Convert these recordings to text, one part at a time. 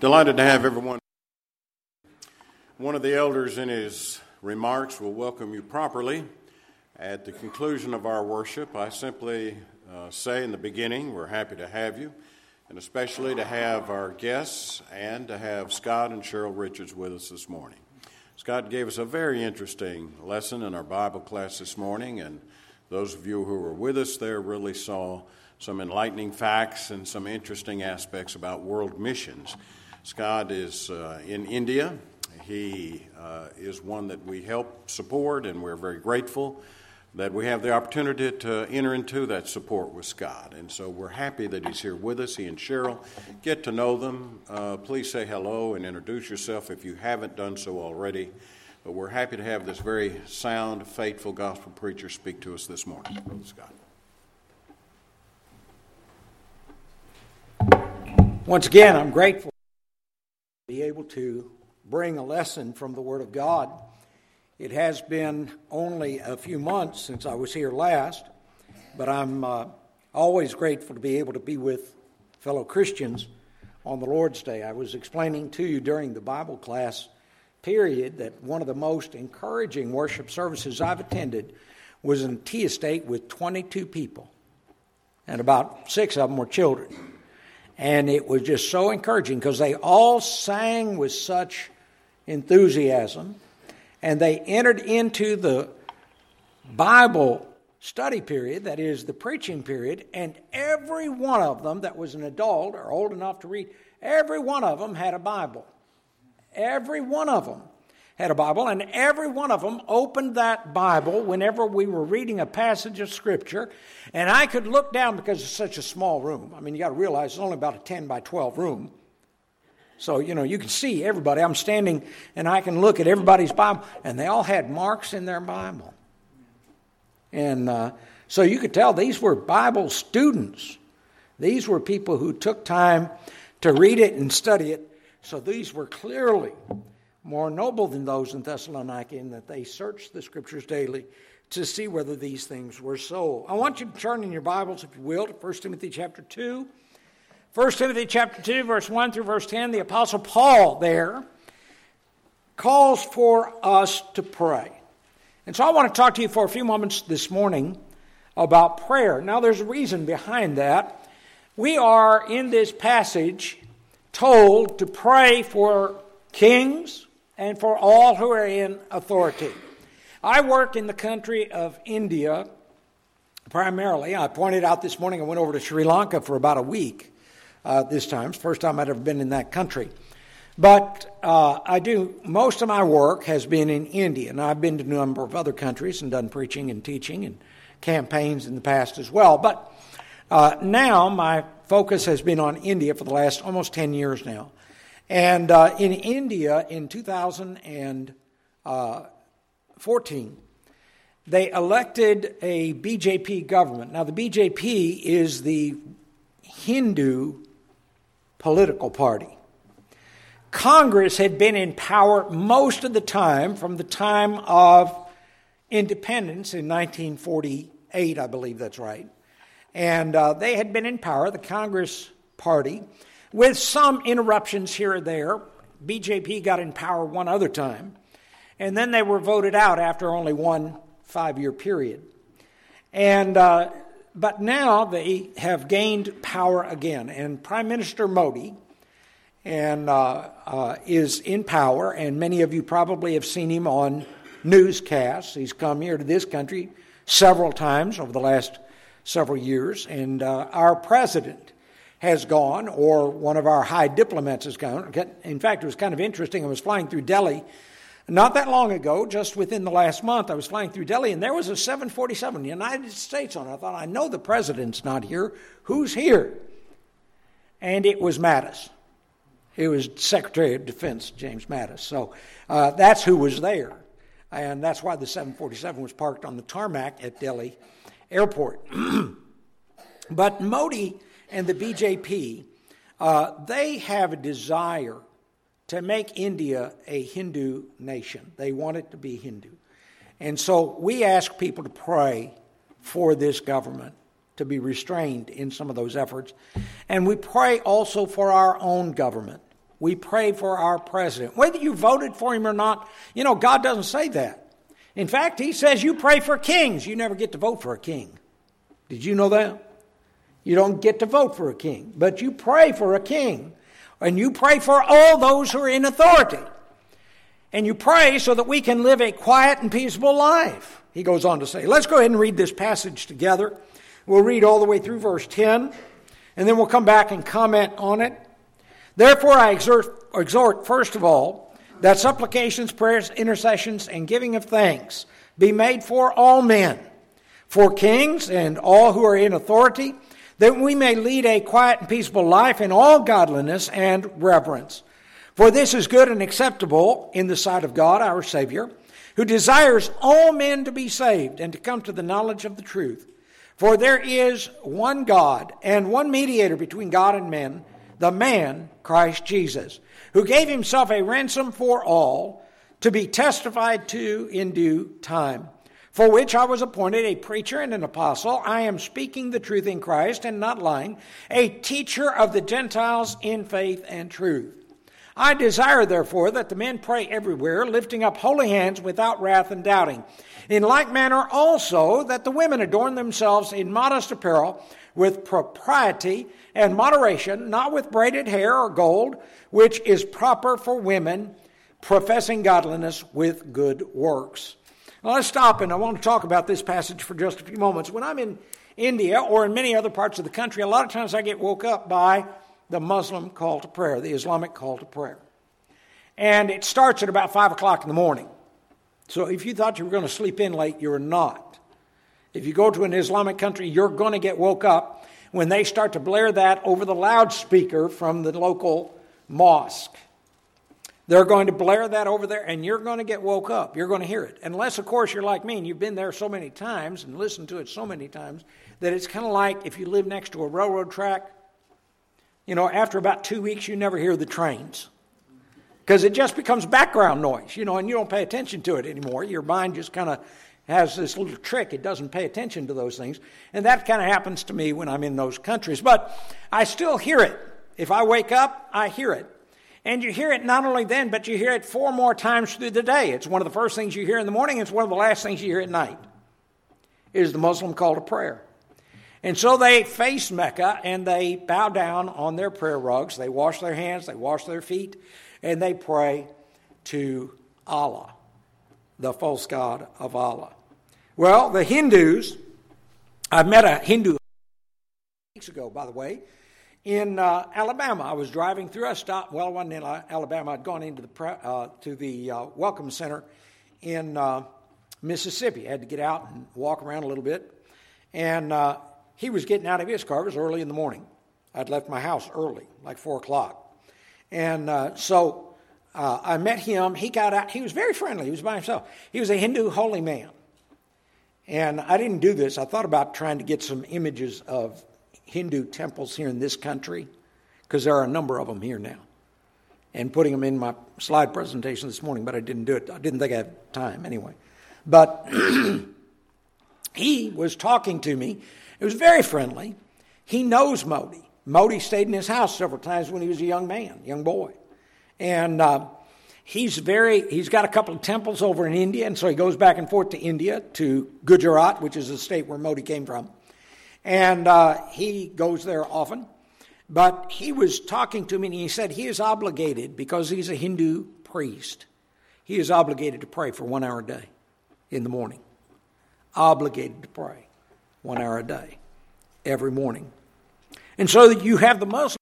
Delighted to have everyone. One of the elders in his remarks will welcome you properly. At the conclusion of our worship, I simply uh, say in the beginning, we're happy to have you, and especially to have our guests and to have Scott and Cheryl Richards with us this morning. Scott gave us a very interesting lesson in our Bible class this morning, and those of you who were with us there really saw some enlightening facts and some interesting aspects about world missions. Scott is uh, in India. He uh, is one that we help support, and we're very grateful that we have the opportunity to enter into that support with Scott. And so we're happy that he's here with us. He and Cheryl get to know them. Uh, please say hello and introduce yourself if you haven't done so already. But we're happy to have this very sound, faithful gospel preacher speak to us this morning. Scott. Once again, I'm grateful to be able to bring a lesson from the Word of God. It has been only a few months since I was here last, but I'm uh, always grateful to be able to be with fellow Christians on the Lord's Day. I was explaining to you during the Bible class period that one of the most encouraging worship services I've attended was in a tea estate with 22 people, and about six of them were children. And it was just so encouraging because they all sang with such enthusiasm and they entered into the Bible study period, that is the preaching period, and every one of them that was an adult or old enough to read, every one of them had a Bible. Every one of them had a Bible, and every one of them opened that Bible whenever we were reading a passage of Scripture. And I could look down because it's such a small room. I mean, you got to realize it's only about a 10 by 12 room. So, you know, you can see everybody. I'm standing and I can look at everybody's Bible, and they all had marks in their Bible. And uh, so you could tell these were Bible students. These were people who took time to read it and study it. So these were clearly more noble than those in Thessalonica in that they searched the scriptures daily to see whether these things were so. I want you to turn in your Bibles, if you will, to 1 Timothy chapter 2. 1 Timothy chapter 2, verse 1 through verse 10, the Apostle Paul there calls for us to pray. And so I want to talk to you for a few moments this morning about prayer. Now, there's a reason behind that. We are in this passage told to pray for kings, and for all who are in authority. I work in the country of India primarily. I pointed out this morning I went over to Sri Lanka for about a week uh, this time. It's the first time I'd ever been in that country. But uh, I do, most of my work has been in India, and I've been to a number of other countries and done preaching and teaching and campaigns in the past as well. But uh, now my focus has been on India for the last almost 10 years now. And uh, in India in 2014, uh, they elected a BJP government. Now, the BJP is the Hindu political party. Congress had been in power most of the time from the time of independence in 1948, I believe that's right. And uh, they had been in power, the Congress Party with some interruptions here or there. BJP got in power one other time, and then they were voted out after only one five year period. And uh, but now they have gained power again, and Prime Minister Modi and uh, uh, is in power, and many of you probably have seen him on newscasts. He's come here to this country several times over the last several years, and uh, our president has gone, or one of our high diplomats has gone. In fact, it was kind of interesting. I was flying through Delhi not that long ago, just within the last month. I was flying through Delhi, and there was a 747 United States on it. I thought, I know the president's not here. Who's here? And it was Mattis. It was Secretary of Defense James Mattis. So uh, that's who was there. And that's why the 747 was parked on the tarmac at Delhi Airport. but Modi and the BJP, uh, they have a desire to make India a Hindu nation. They want it to be Hindu. And so we ask people to pray for this government to be restrained in some of those efforts. And we pray also for our own government. we pray for our president. Whether you voted for him or not, you know, God doesn't say that. In fact, He says you pray for kings. You never get to vote for a king. Did you know that? You don't get to vote for a king, but you pray for a king. And you pray for all those who are in authority. And you pray so that we can live a quiet and peaceable life. He goes on to say, let's go ahead and read this passage together. We'll read all the way through verse 10, and then we'll come back and comment on it. Therefore, I exhort, exhort first of all, that supplications, prayers, intercessions, and giving of thanks be made for all men, for kings and all who are in authority, that we may lead a quiet and peaceable life in all godliness and reverence. For this is good and acceptable in the sight of God, our Savior, who desires all men to be saved and to come to the knowledge of the truth. For there is one God and one mediator between God and men, the man, Christ Jesus, who gave himself a ransom for all to be testified to in due time. For which I was appointed a preacher and an apostle. I am speaking the truth in Christ and not lying, a teacher of the Gentiles in faith and truth. I desire, therefore, that the men pray everywhere, lifting up holy hands without wrath and doubting. In like manner also, that the women adorn themselves in modest apparel, with propriety and moderation, not with braided hair or gold, which is proper for women, professing godliness with good works. Now let's stop and I want to talk about this passage for just a few moments. When I'm in India or in many other parts of the country, a lot of times I get woke up by the Muslim call to prayer, the Islamic call to prayer. And it starts at about 5 o'clock in the morning. So if you thought you were going to sleep in late, you're not. If you go to an Islamic country, you're going to get woke up when they start to blare that over the loudspeaker from the local mosque. They're going to blare that over there, and you're going to get woke up. You're going to hear it. Unless, of course, you're like me and you've been there so many times and listened to it so many times that it's kind of like if you live next to a railroad track you know, after about two weeks, you never hear the trains because it just becomes background noise, you know, and you don't pay attention to it anymore. Your mind just kind of has this little trick. It doesn't pay attention to those things. And that kind of happens to me when I'm in those countries. But I still hear it. If I wake up, I hear it. And you hear it not only then, but you hear it four more times through the day. It's one of the first things you hear in the morning, it's one of the last things you hear at night. It is the Muslim call to prayer. And so they face Mecca and they bow down on their prayer rugs. They wash their hands, they wash their feet, and they pray to Allah, the false god of Allah. Well, the Hindus, I met a Hindu weeks ago, by the way, in uh, Alabama. I was driving through. I stopped. Well, I wasn't in Alabama. I'd gone into the uh, to the uh, Welcome Center in uh, Mississippi. I had to get out and walk around a little bit, and uh, he was getting out of his car. It was early in the morning. I'd left my house early, like 4 o'clock. And uh, so I met him. He got out. He was very friendly. He was by himself. He was a Hindu holy man. And I didn't do this. I thought about trying to get some images of Hindu temples here in this country, because there are a number of them here now, and putting them in my slide presentation this morning, but I didn't do it. I didn't think I had time anyway. But he was talking to me it was very friendly. He knows Modi. Modi stayed in his house several times when he was a young man, young boy. And uh, he's very, he's got a couple of temples over in India, and so he goes back and forth to India, to Gujarat, which is the state where Modi came from. And uh, he goes there often. But he was talking to me, and he said he is obligated, because he's a Hindu priest, he is obligated to pray for one hour a day in the morning. Obligated to pray one hour a day, every morning. And so that you have the Muslims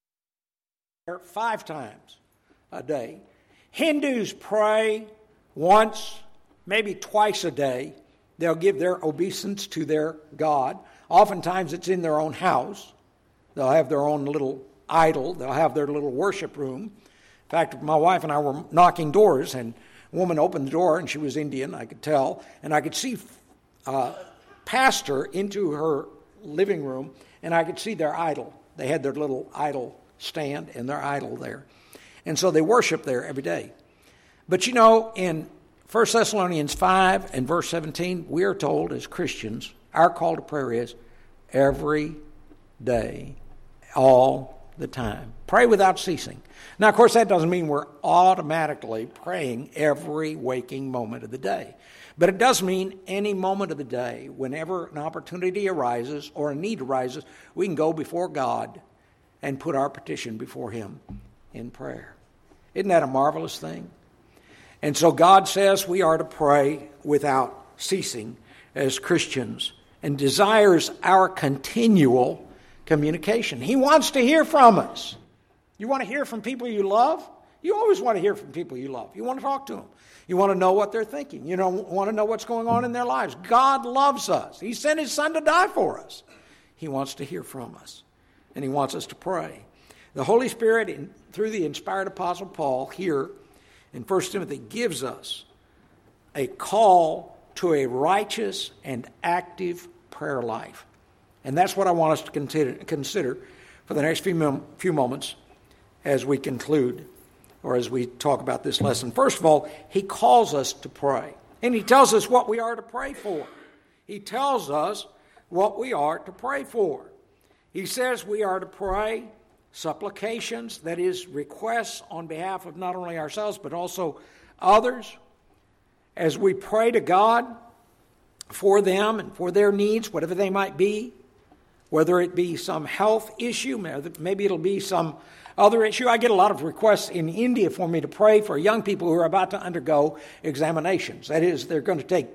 five times a day. Hindus pray once, maybe twice a day. They'll give their obeisance to their God. Oftentimes it's in their own house. They'll have their own little idol, they'll have their little worship room. In fact, my wife and I were knocking doors, and a woman opened the door, and she was Indian, I could tell, and I could see uh, pastor into her living room, and I could see their idol. They had their little idol stand and their idol there. And so they worship there every day. But you know, in 1 Thessalonians 5 and verse 17, we are told as Christians, our call to prayer is every day, all the time. Pray without ceasing. Now, of course, that doesn't mean we're automatically praying every waking moment of the day. But it does mean any moment of the day, whenever an opportunity arises or a need arises, we can go before God and put our petition before Him in prayer. Isn't that a marvelous thing? And so God says we are to pray without ceasing as Christians and desires our continual communication. He wants to hear from us. You want to hear from people you love? You always want to hear from people you love. You want to talk to them. You want to know what they're thinking. You don't want to know what's going on in their lives. God loves us. He sent His Son to die for us. He wants to hear from us, and He wants us to pray. The Holy Spirit, through the inspired Apostle Paul, here in 1 Timothy, gives us a call to a righteous and active prayer life. And that's what I want us to consider, for the next few moments as we conclude or as we talk about this lesson. First of all, he calls us to pray. And he tells us what we are to pray for. He tells us what we are to pray for. He says we are to pray supplications, that is, requests on behalf of not only ourselves but also others as we pray to God for them and for their needs, whatever they might be, whether it be some health issue, maybe it'll be some other issue. I get a lot of requests in India for me to pray for young people who are about to undergo examinations. That is, they're going to take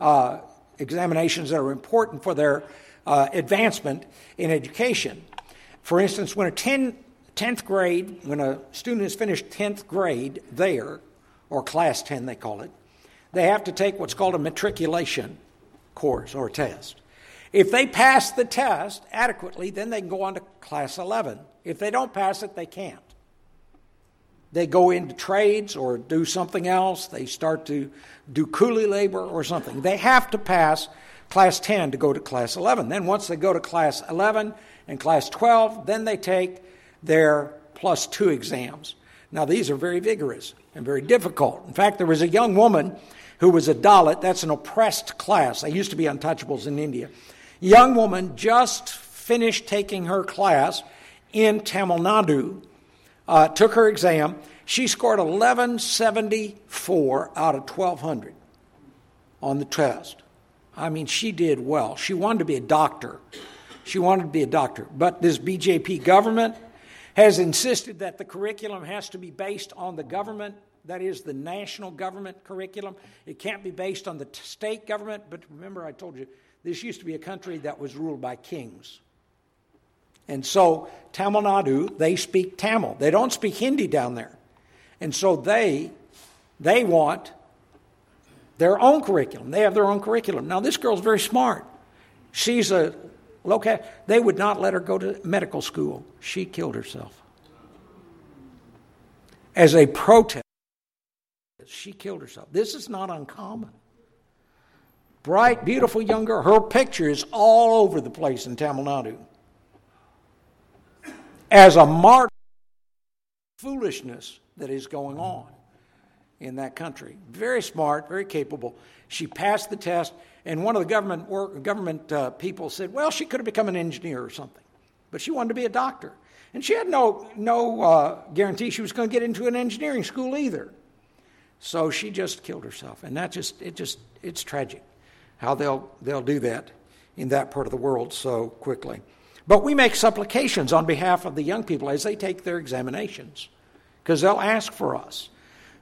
uh, examinations that are important for their uh, advancement in education. For instance, when a 10, 10th grade, when a student has finished 10th grade there, or class 10 they call it, they have to take what's called a matriculation course or test. If they pass the test adequately, then they can go on to class 11. If they don't pass it, they can't. They go into trades or do something else. They start to do coolie labor or something. They have to pass class 10 to go to class 11. Then, once they go to class 11 and class 12, then they take their plus two exams. Now, these are very vigorous and very difficult. In fact, there was a young woman who was a Dalit, that's an oppressed class. They used to be untouchables in India. Young woman just finished taking her class in Tamil Nadu, uh, took her exam. She scored 1174 out of 1200 on the test. I mean, she did well. She wanted to be a doctor. She wanted to be a doctor. But this BJP government has insisted that the curriculum has to be based on the government that is the national government curriculum. It can't be based on the t- state government, but remember, I told you, this used to be a country that was ruled by kings. And so, Tamil Nadu, they speak Tamil. They don't speak Hindi down there. And so they, they want their own curriculum. They have their own curriculum. Now, this girl's very smart. She's a local, they would not let her go to medical school. She killed herself. As a protest, she killed herself. This is not uncommon. Bright, beautiful young girl. Her picture is all over the place in Tamil Nadu. As a martyr foolishness that is going on in that country. Very smart, very capable. She passed the test, and one of the government work, government uh, people said, "Well, she could have become an engineer or something, but she wanted to be a doctor." And she had no no uh, guarantee she was going to get into an engineering school either. So she just killed herself, and that just it just it's tragic how they'll they'll do that in that part of the world so quickly. But we make supplications on behalf of the young people as they take their examinations, because they'll ask for us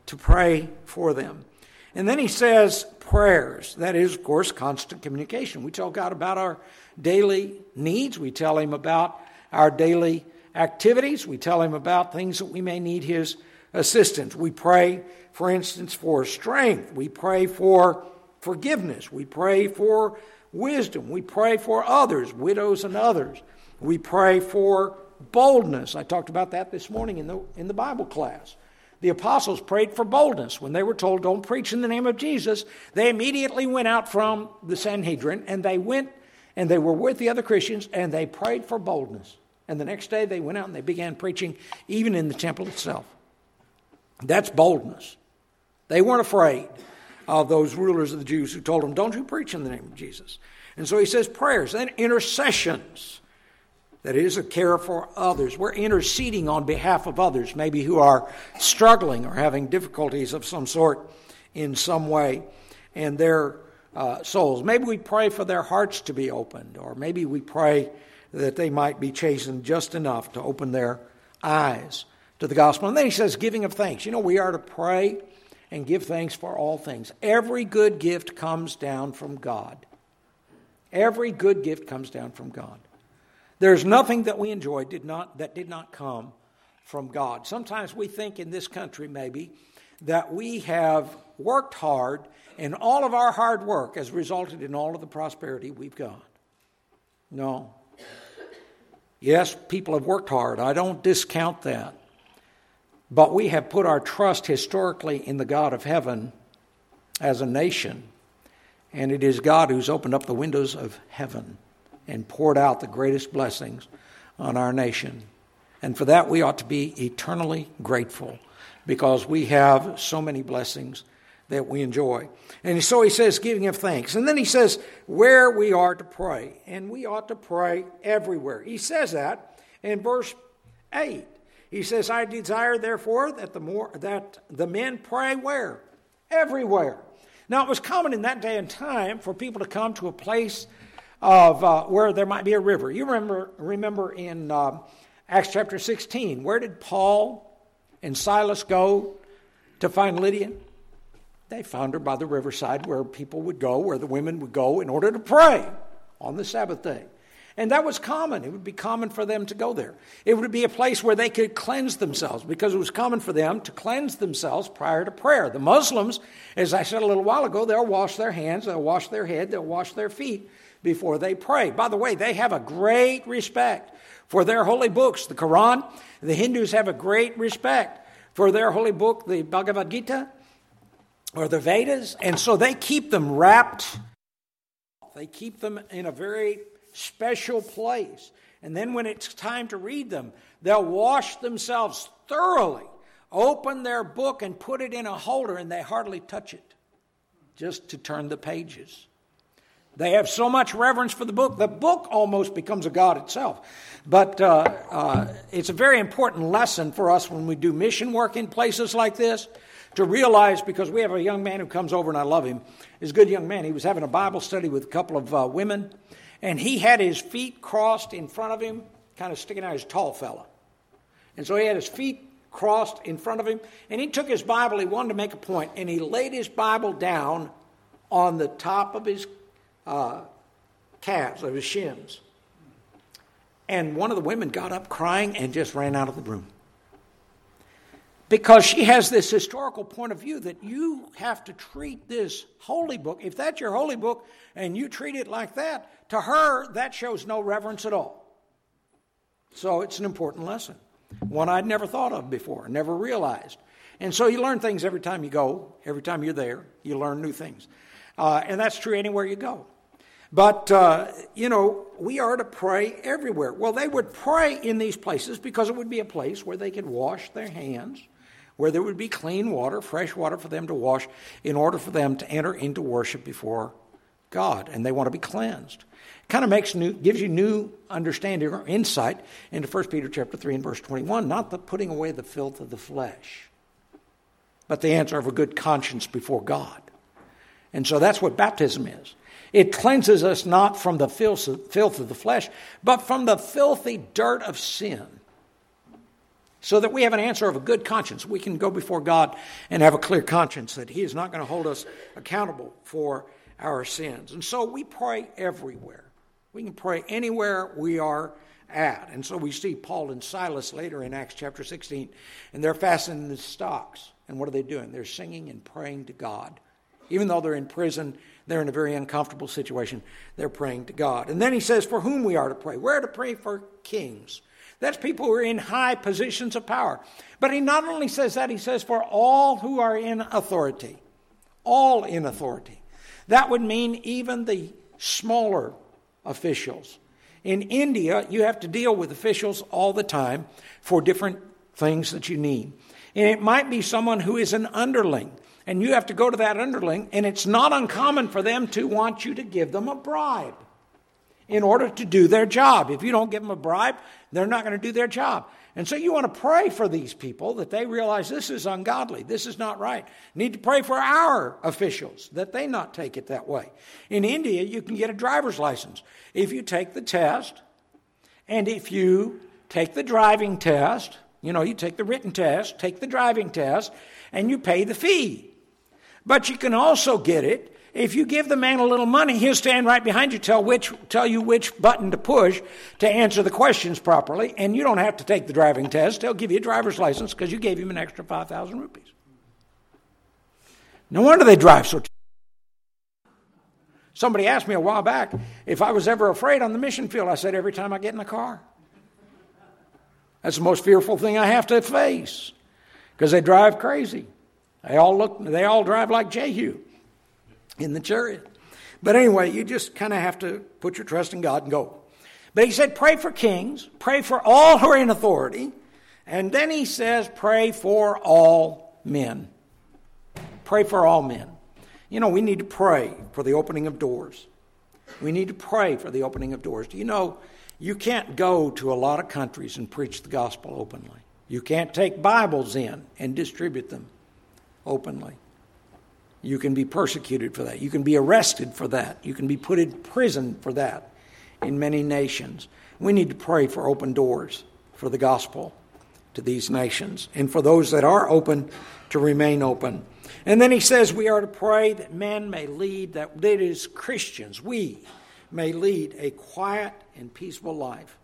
to pray for them. And then he says prayers. That is, of course, constant communication. We tell God about our daily needs. We tell Him about our daily activities. We tell Him about things that we may need His assistance. We pray for instance, for strength. We pray for forgiveness. We pray for wisdom. We pray for others, widows and others. We pray for boldness. I talked about that this morning in the, in the Bible class. The apostles prayed for boldness. When they were told, don't preach in the name of Jesus, they immediately went out from the Sanhedrin and they went and they were with the other Christians and they prayed for boldness. And the next day they went out and they began preaching even in the temple itself. That's boldness. They weren't afraid of those rulers of the Jews who told them, Don't you preach in the name of Jesus. And so he says prayers, then intercessions. That is a care for others. We're interceding on behalf of others, maybe who are struggling or having difficulties of some sort in some way in their uh, souls. Maybe we pray for their hearts to be opened, or maybe we pray that they might be chastened just enough to open their eyes to the gospel. And then he says, giving of thanks. You know, we are to pray and give thanks for all things. Every good gift comes down from God. Every good gift comes down from God. There's nothing that we enjoy did not, that did not come from God. Sometimes we think in this country, maybe, that we have worked hard and all of our hard work has resulted in all of the prosperity we've got. No. Yes, people have worked hard. I don't discount that. But we have put our trust historically in the God of heaven as a nation. And it is God who's opened up the windows of heaven and poured out the greatest blessings on our nation. And for that, we ought to be eternally grateful because we have so many blessings that we enjoy. And so he says, giving of thanks. And then he says, where we are to pray. And we ought to pray everywhere. He says that in verse 8. He says, I desire, therefore, that the, more, that the men pray where? Everywhere. Now, it was common in that day and time for people to come to a place of uh, where there might be a river. You remember, remember in uh, Acts chapter 16, where did Paul and Silas go to find Lydia? They found her by the riverside where people would go, where the women would go in order to pray on the Sabbath day. And that was common. It would be common for them to go there. It would be a place where they could cleanse themselves because it was common for them to cleanse themselves prior to prayer. The Muslims, as I said a little while ago, they'll wash their hands, they'll wash their head, they'll wash their feet before they pray. By the way, they have a great respect for their holy books, the Quran. The Hindus have a great respect for their holy book, the Bhagavad Gita or the Vedas. And so they keep them wrapped, they keep them in a very special place. And then when it's time to read them, they'll wash themselves thoroughly, open their book and put it in a holder, and they hardly touch it just to turn the pages. They have so much reverence for the book, the book almost becomes a God itself. But uh, uh, it's a very important lesson for us when we do mission work in places like this to realize because we have a young man who comes over and I love him. He's a good young man. He was having a Bible study with a couple of uh, women, and he had his feet crossed in front of him, kind of sticking out. He's a tall fella. And so he had his feet crossed in front of him, and he took his Bible, he wanted to make a point, and he laid his Bible down on the top of his uh, calves, of his shins. And one of the women got up crying and just ran out of the room because she has this historical point of view that you have to treat this holy book, if that's your holy book and you treat it like that, to her, that shows no reverence at all. So it's an important lesson, one I'd never thought of before, never realized. And so you learn things every time you go, every time you're there, you learn new things. Uh, and that's true anywhere you go. But, uh, you know, we are to pray everywhere. Well, they would pray in these places because it would be a place where they could wash their hands where there would be clean water, fresh water for them to wash, in order for them to enter into worship before God, and they want to be cleansed. It kind of makes new, gives you new understanding or insight into 1 Peter chapter 3 and verse 21, not the putting away the filth of the flesh, but the answer of a good conscience before God. And so that's what baptism is. It cleanses us not from the filth of the flesh, but from the filthy dirt of sin so that we have an answer of a good conscience. We can go before God and have a clear conscience that He is not going to hold us accountable for our sins. And so we pray everywhere. We can pray anywhere we are at. And so we see Paul and Silas later in Acts chapter 16, and they're fastening the stocks. And what are they doing? They're singing and praying to God. Even though they're in prison, they're in a very uncomfortable situation, they're praying to God. And then he says, For whom we are to pray. We're to pray for kings that's people who are in high positions of power. But he not only says that, he says, for all who are in authority. All in authority. That would mean even the smaller officials. In India, you have to deal with officials all the time for different things that you need. And it might be someone who is an underling, and you have to go to that underling, and it's not uncommon for them to want you to give them a bribe. In order to do their job. If you don't give them a bribe, they're not going to do their job. And so you want to pray for these people that they realize this is ungodly, this is not right. Need to pray for our officials that they not take it that way. In India, you can get a driver's license if you take the test and if you take the driving test, you know, you take the written test, take the driving test, and you pay the fee. But you can also get it if you give the man a little money, he'll stand right behind you, tell which tell you which button to push to answer the questions properly, and you don't have to take the driving test. He'll give you a driver's license because you gave him an extra five thousand rupees. No wonder they drive so. T- Somebody asked me a while back if I was ever afraid on the mission field. I said every time I get in the car. That's the most fearful thing I have to face because they drive crazy. They all look. They all drive like Jehu in the chariot. But anyway, you just kind of have to put your trust in God and go. But he said, pray for kings, pray for all who are in authority. And then he says, pray for all men. Pray for all men. You know, we need to pray for the opening of doors. We need to pray for the opening of doors. Do you know, you can't go to a lot of countries and preach the gospel openly. You can't take Bibles in and distribute them openly. You can be persecuted for that. You can be arrested for that. You can be put in prison for that in many nations. We need to pray for open doors for the gospel to these nations and for those that are open to remain open. And then he says we are to pray that men may lead, that it is Christians, we may lead a quiet and peaceful life.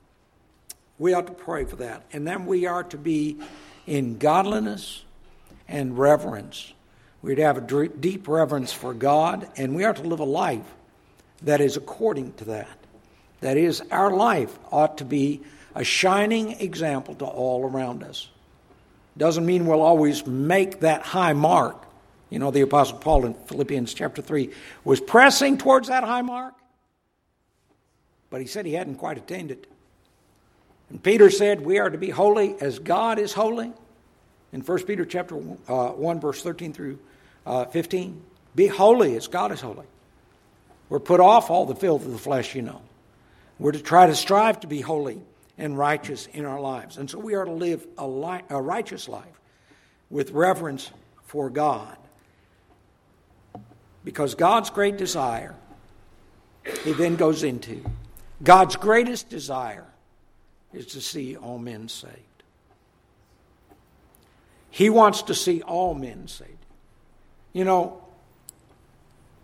We ought to pray for that. And then we are to be in godliness and reverence we're to have a deep reverence for God, and we are to live a life that is according to that. That is, our life ought to be a shining example to all around us. Doesn't mean we'll always make that high mark. You know, the Apostle Paul in Philippians chapter 3 was pressing towards that high mark, but he said he hadn't quite attained it. And Peter said, We are to be holy as God is holy. In 1 Peter chapter uh, 1, verse 13 through uh, 15. Be holy as God is holy. We're put off all the filth of the flesh, you know. We're to try to strive to be holy and righteous in our lives. And so we are to live a, li- a righteous life with reverence for God. Because God's great desire, he then goes into, God's greatest desire is to see all men saved. He wants to see all men saved. You know,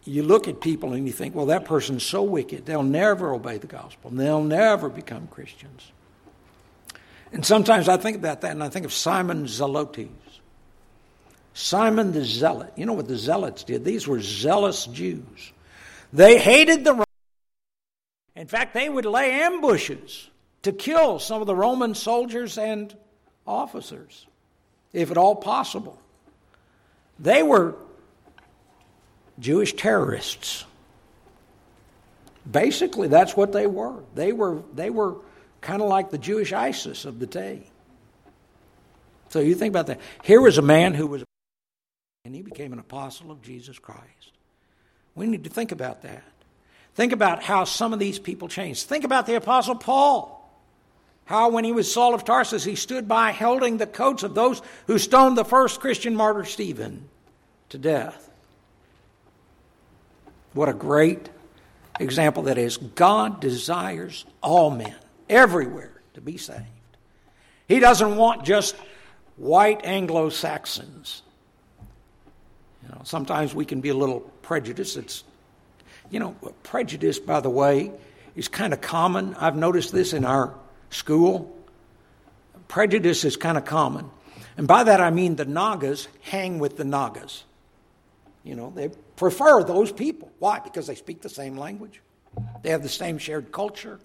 you look at people and you think, well, that person's so wicked, they'll never obey the gospel, they'll never become Christians. And sometimes I think about that and I think of Simon Zelotes. Simon the Zealot. You know what the Zealots did? These were zealous Jews. They hated the Romans. In fact, they would lay ambushes to kill some of the Roman soldiers and officers, if at all possible. They were Jewish terrorists. Basically, that's what they were. They were, they were kind of like the Jewish ISIS of the day. So you think about that. Here was a man who was, and he became an apostle of Jesus Christ. We need to think about that. Think about how some of these people changed. Think about the apostle Paul. How, when he was Saul of Tarsus, he stood by holding the coats of those who stoned the first Christian martyr, Stephen, to death. What a great example that is. God desires all men, everywhere, to be saved. He doesn't want just white Anglo Saxons. You know, sometimes we can be a little prejudiced. It's, you know, prejudice, by the way, is kind of common. I've noticed this in our school. Prejudice is kind of common. And by that I mean the Nagas hang with the Nagas. You know, they prefer those people. Why? Because they speak the same language, they have the same shared culture,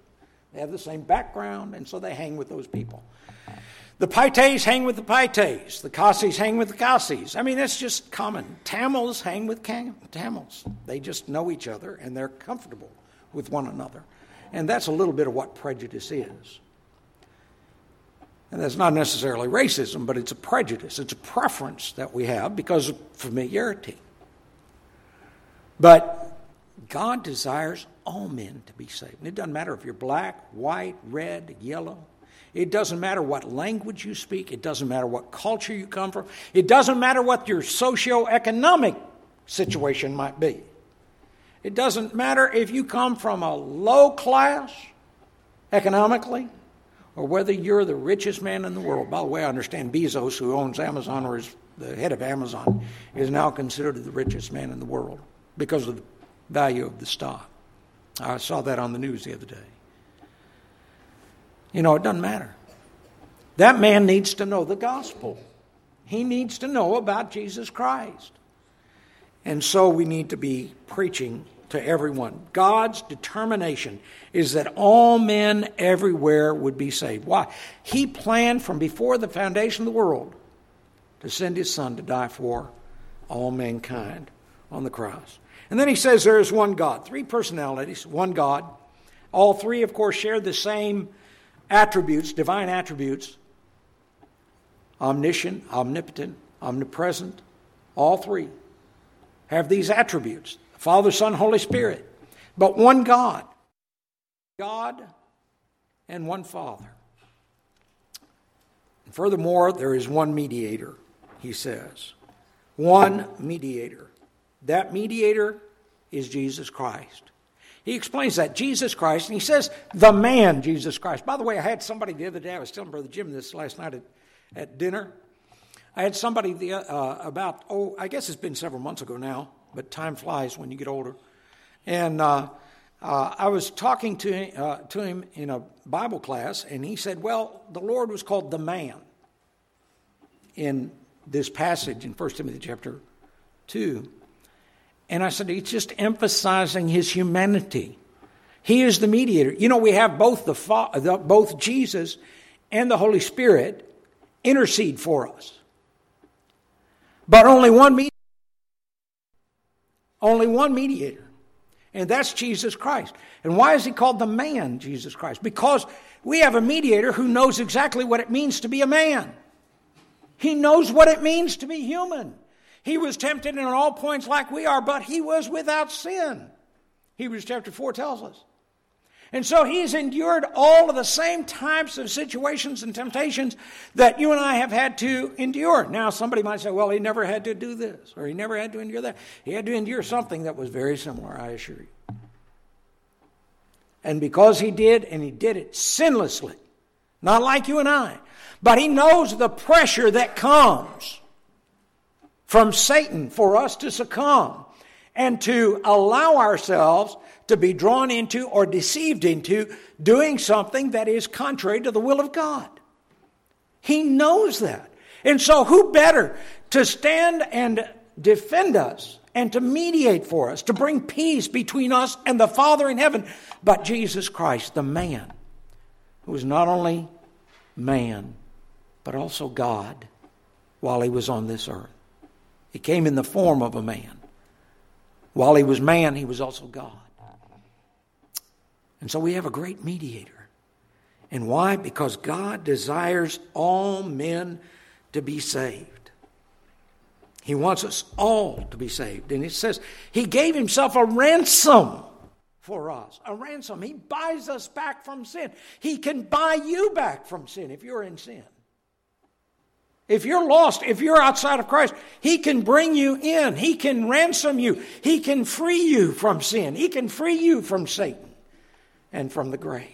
they have the same background, and so they hang with those people. The Paites hang with the Paites. The Khasis hang with the Khasis. I mean, that's just common. Tamils hang with Tamils. They just know each other and they're comfortable with one another. And that's a little bit of what prejudice is. And that's not necessarily racism, but it's a prejudice. It's a preference that we have because of familiarity. But God desires all men to be saved. And it doesn't matter if you're black, white, red, yellow. It doesn't matter what language you speak. It doesn't matter what culture you come from. It doesn't matter what your socio-economic situation might be. It doesn't matter if you come from a low class economically or whether you're the richest man in the world. By the way, I understand Bezos, who owns Amazon or is the head of Amazon, is now considered the richest man in the world because of the value of the stock. I saw that on the news the other day. You know, it doesn't matter. That man needs to know the gospel. He needs to know about Jesus Christ. And so we need to be preaching to everyone. God's determination is that all men everywhere would be saved. Why? He planned from before the foundation of the world to send his son to die for all mankind on the cross. And then he says there is one God, three personalities, one God. All three, of course, share the same attributes, divine attributes omniscient, omnipotent, omnipresent. All three have these attributes Father, Son, Holy Spirit. But one God. God and one Father. And furthermore, there is one mediator, he says. One mediator. That mediator is Jesus Christ. He explains that Jesus Christ, and he says, the man Jesus Christ. By the way, I had somebody the other day, I was telling Brother Jim this last night at, at dinner. I had somebody the, uh, about, oh, I guess it's been several months ago now, but time flies when you get older. And uh, uh, I was talking to, uh, to him in a Bible class, and he said, Well, the Lord was called the man in this passage in 1 Timothy chapter 2. And I said, He's just emphasizing his humanity. He is the mediator. You know, we have both, the, the both Jesus and the Holy Spirit intercede for us. But only one mediator only one mediator, and that's Jesus Christ. And why is he called the man Jesus Christ? Because we have a mediator who knows exactly what it means to be a man. He knows what it means to be human. He was tempted in all points like we are, but he was without sin. Hebrews chapter 4 tells us. And so he's endured all of the same types of situations and temptations that you and I have had to endure. Now, somebody might say, well, he never had to do this, or he never had to endure that. He had to endure something that was very similar, I assure you. And because he did, and he did it sinlessly, not like you and I, but he knows the pressure that comes from Satan for us to succumb and to allow ourselves to be drawn into or deceived into doing something that is contrary to the will of God. He knows that. And so, who better to stand and defend us and to mediate for us, to bring peace between us and the Father in heaven, but Jesus Christ, the man, who was not only man, but also God while he was on this earth. He came in the form of a man. While he was man, he was also God. And so we have a great mediator. And why? Because God desires all men to be saved. He wants us all to be saved. And it says, He gave Himself a ransom for us. A ransom. He buys us back from sin. He can buy you back from sin if you're in sin. If you're lost, if you're outside of Christ, He can bring you in. He can ransom you. He can free you from sin. He can free you from Satan and from the grave.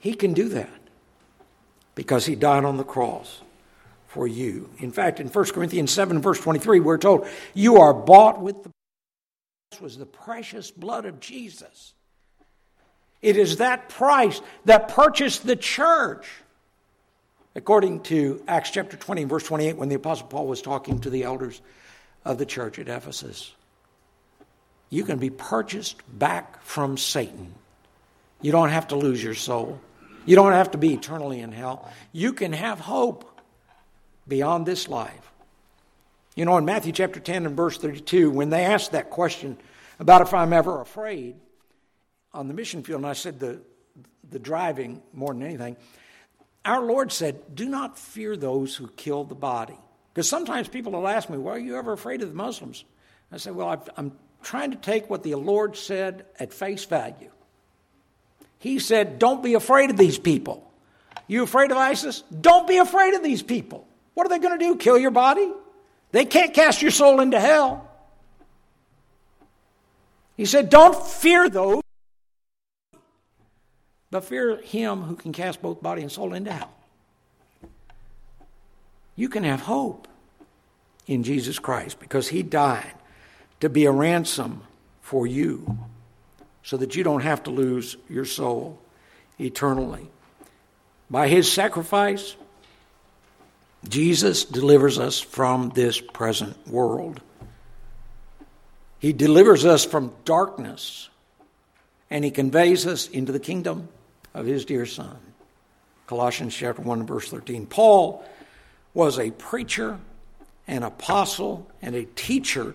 He can do that because he died on the cross for you. In fact, in 1 Corinthians 7, verse 23, we're told, You are bought with the was the precious blood of Jesus. It is that price that purchased the church. According to Acts chapter 20, verse 28, when the Apostle Paul was talking to the elders of the church at Ephesus you can be purchased back from Satan. You don't have to lose your soul. You don't have to be eternally in hell. You can have hope beyond this life. You know, in Matthew chapter 10 and verse 32, when they asked that question about if I'm ever afraid on the mission field, and I said the, the driving more than anything, our Lord said, Do not fear those who kill the body. Because sometimes people will ask me, Well, are you ever afraid of the Muslims? I say, Well, i am trying to take what the Lord said at face value. He said, Don't be afraid of these people. You afraid of ISIS? Don't be afraid of these people. What are they going to do? Kill your body? They can't cast your soul into hell. He said, Don't fear those, but fear him who can cast both body and soul into hell. You can have hope in Jesus Christ because he died to be a ransom for you so that you don't have to lose your soul eternally. By his sacrifice, Jesus delivers us from this present world. He delivers us from darkness and he conveys us into the kingdom of his dear Son. Colossians chapter 1 verse 13. Paul was a preacher, an apostle, and a teacher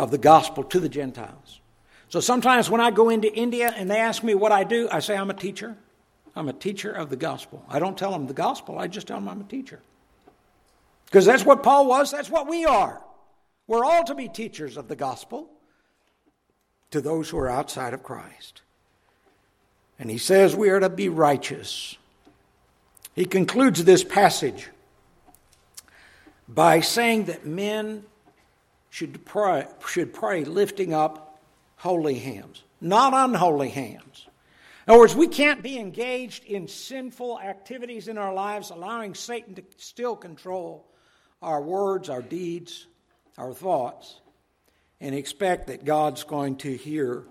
of the gospel to the Gentiles. So sometimes when I go into India and they ask me what I do, I say I'm a teacher. I'm a teacher of the gospel. I don't tell them the gospel, I just tell them I'm a teacher. Because that's what Paul was, that's what we are. We're all to be teachers of the gospel to those who are outside of Christ. And he says we are to be righteous. He concludes this passage by saying that men should pray, should pray lifting up holy hands, not unholy hands. In other words, we can't be engaged in sinful activities in our lives, allowing Satan to still control our words, our deeds, our thoughts, and expect that God's going to hear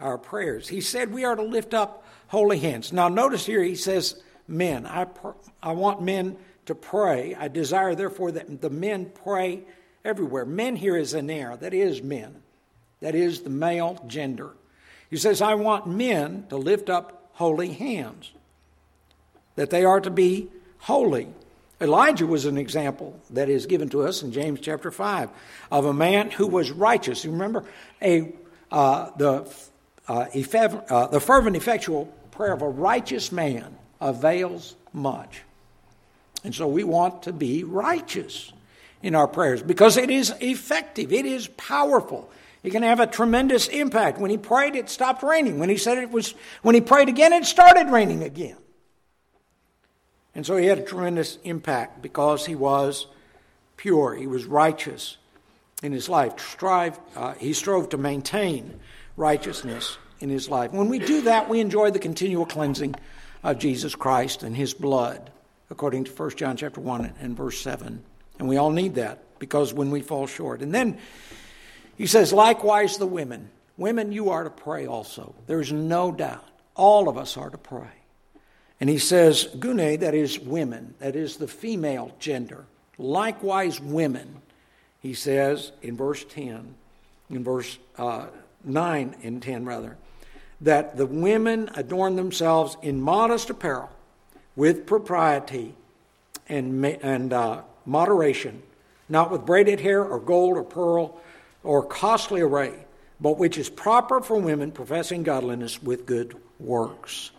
our prayers. He said we are to lift up holy hands. Now, notice here he says, men. I, pr- I want men to pray. I desire, therefore, that the men pray everywhere. Men here is aner, that is men, that is the male gender. He says, I want men to lift up holy hands, that they are to be holy. Elijah was an example that is given to us in James chapter 5 of a man who was righteous. You remember a, uh, the, uh, effev- uh, the fervent, effectual prayer of a righteous man avails much. And so we want to be righteous in our prayers because it is effective, it is powerful. It can have a tremendous impact. When he prayed, it stopped raining. When he said it was, when he prayed again, it started raining again. And so he had a tremendous impact because he was pure, he was righteous in his life. Strive, uh, he strove to maintain righteousness in his life. When we do that, we enjoy the continual cleansing of Jesus Christ and his blood, according to 1 John chapter 1 and verse 7. And we all need that because when we fall short. And then he says, likewise, the women. Women, you are to pray also. There's no doubt. All of us are to pray. And he says, gune, that is women, that is the female gender. Likewise, women, he says in verse 10, in verse uh, 9 and 10 rather, that the women adorn themselves in modest apparel with propriety and, and uh, moderation, not with braided hair or gold or pearl or costly array, but which is proper for women professing godliness with good works.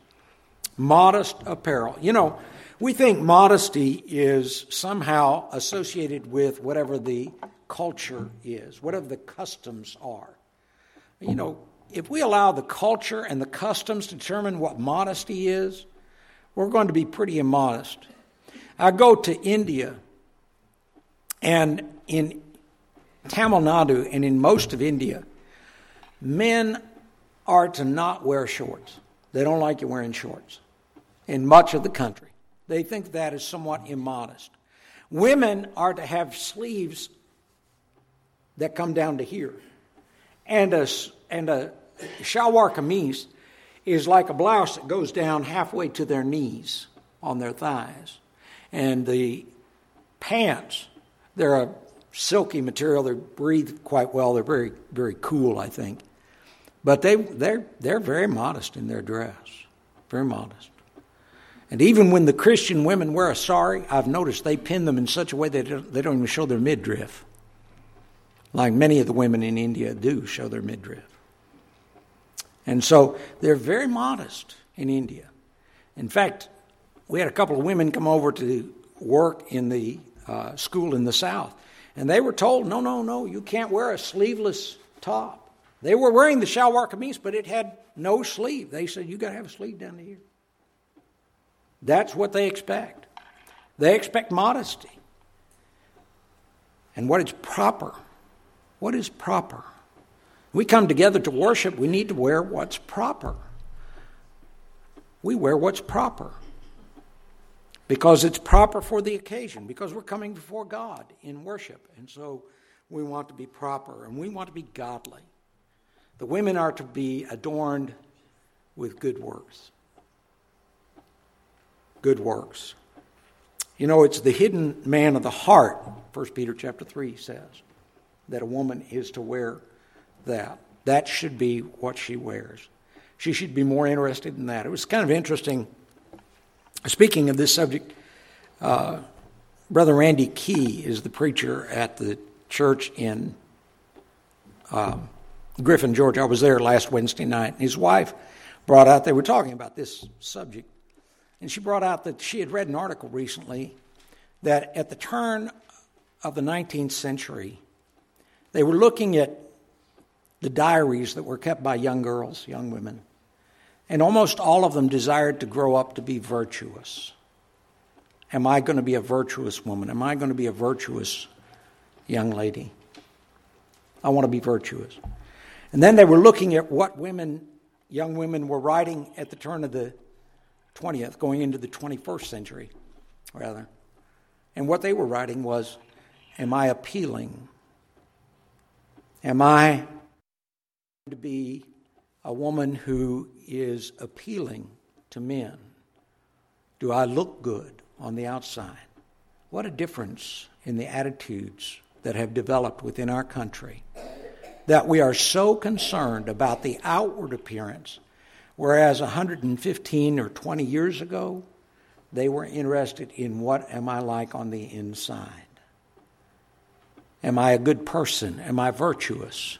Modest apparel. You know, we think modesty is somehow associated with whatever the culture is, whatever the customs are. You know, if we allow the culture and the customs to determine what modesty is, we're going to be pretty immodest. I go to India, and in Tamil Nadu and in most of India, men are to not wear shorts. They don't like you wearing shorts in much of the country. They think that is somewhat immodest. Women are to have sleeves that come down to here. And a, and a shalwar kameez is like a blouse that goes down halfway to their knees on their thighs. And the pants, they're a silky material. They breathe quite well. They're very, very cool, I think. But they, they're, they're very modest in their dress, very modest. And even when the Christian women wear a sari, I've noticed they pin them in such a way that they don't even show their midriff, like many of the women in India do show their midriff. And so they're very modest in India. In fact, we had a couple of women come over to work in the uh, school in the South, and they were told, no, no, no, you can't wear a sleeveless top. They were wearing the shalwar kameez, but it had no sleeve. They said, You got to have a sleeve down here. That's what they expect. They expect modesty. And what is proper? What is proper? We come together to worship, we need to wear what's proper. We wear what's proper because it's proper for the occasion, because we're coming before God in worship. And so we want to be proper and we want to be godly. The women are to be adorned with good works. Good works. You know, it's the hidden man of the heart, 1 Peter chapter 3 says, that a woman is to wear that. That should be what she wears. She should be more interested in that. It was kind of interesting. Speaking of this subject, uh, Brother Randy Key is the preacher at the church in um, Griffin, Georgia. I was there last Wednesday night. and His wife brought out, they were talking about this subject, and she brought out that she had read an article recently that at the turn of the 19th century, they were looking at the diaries that were kept by young girls, young women, and almost all of them desired to grow up to be virtuous. Am I going to be a virtuous woman? Am I going to be a virtuous young lady? I want to be virtuous. And then they were looking at what women, young women, were writing at the turn of the 20th, going into the 21st century, rather. And what they were writing was, Am I appealing? Am I going to be a woman who is appealing to men? Do I look good on the outside? What a difference in the attitudes that have developed within our country that we are so concerned about the outward appearance, whereas 115 or 20 years ago, they were interested in what am I like on the inside? Am I a good person? Am I virtuous?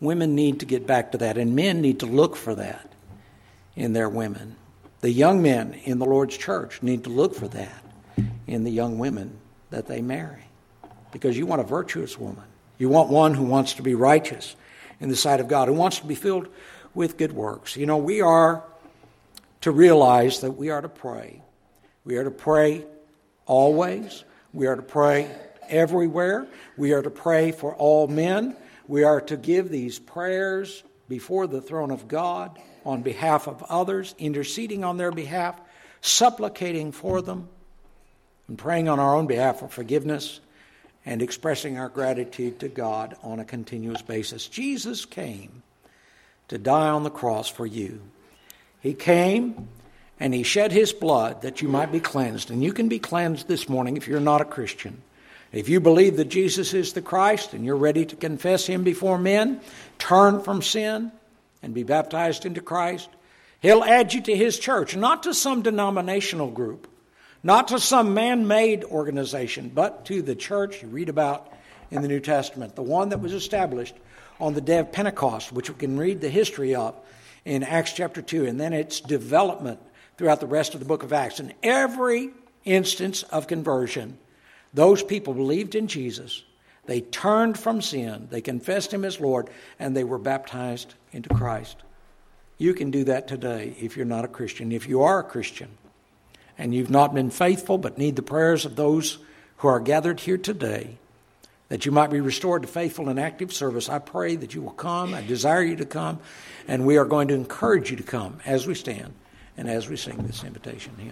Women need to get back to that, and men need to look for that in their women. The young men in the Lord's church need to look for that in the young women that they marry because you want a virtuous woman. You want one who wants to be righteous in the sight of God, who wants to be filled with good works. You know, we are to realize that we are to pray. We are to pray always. We are to pray everywhere. We are to pray for all men. We are to give these prayers before the throne of God on behalf of others, interceding on their behalf, supplicating for them, and praying on our own behalf for forgiveness and expressing our gratitude to God on a continuous basis. Jesus came to die on the cross for you. He came and He shed His blood that you might be cleansed. And you can be cleansed this morning if you're not a Christian. If you believe that Jesus is the Christ and you're ready to confess Him before men, turn from sin, and be baptized into Christ, He'll add you to His church, not to some denominational group, not to some man made organization, but to the church you read about in the New Testament, the one that was established on the day of Pentecost, which we can read the history of in Acts chapter 2, and then its development throughout the rest of the book of Acts. In every instance of conversion, those people believed in Jesus, they turned from sin, they confessed Him as Lord, and they were baptized into Christ. You can do that today if you're not a Christian. If you are a Christian and you've not been faithful but need the prayers of those who are gathered here today, that you might be restored to faithful and active service, I pray that you will come. I desire you to come, and we are going to encourage you to come as we stand and as we sing this invitation hymn.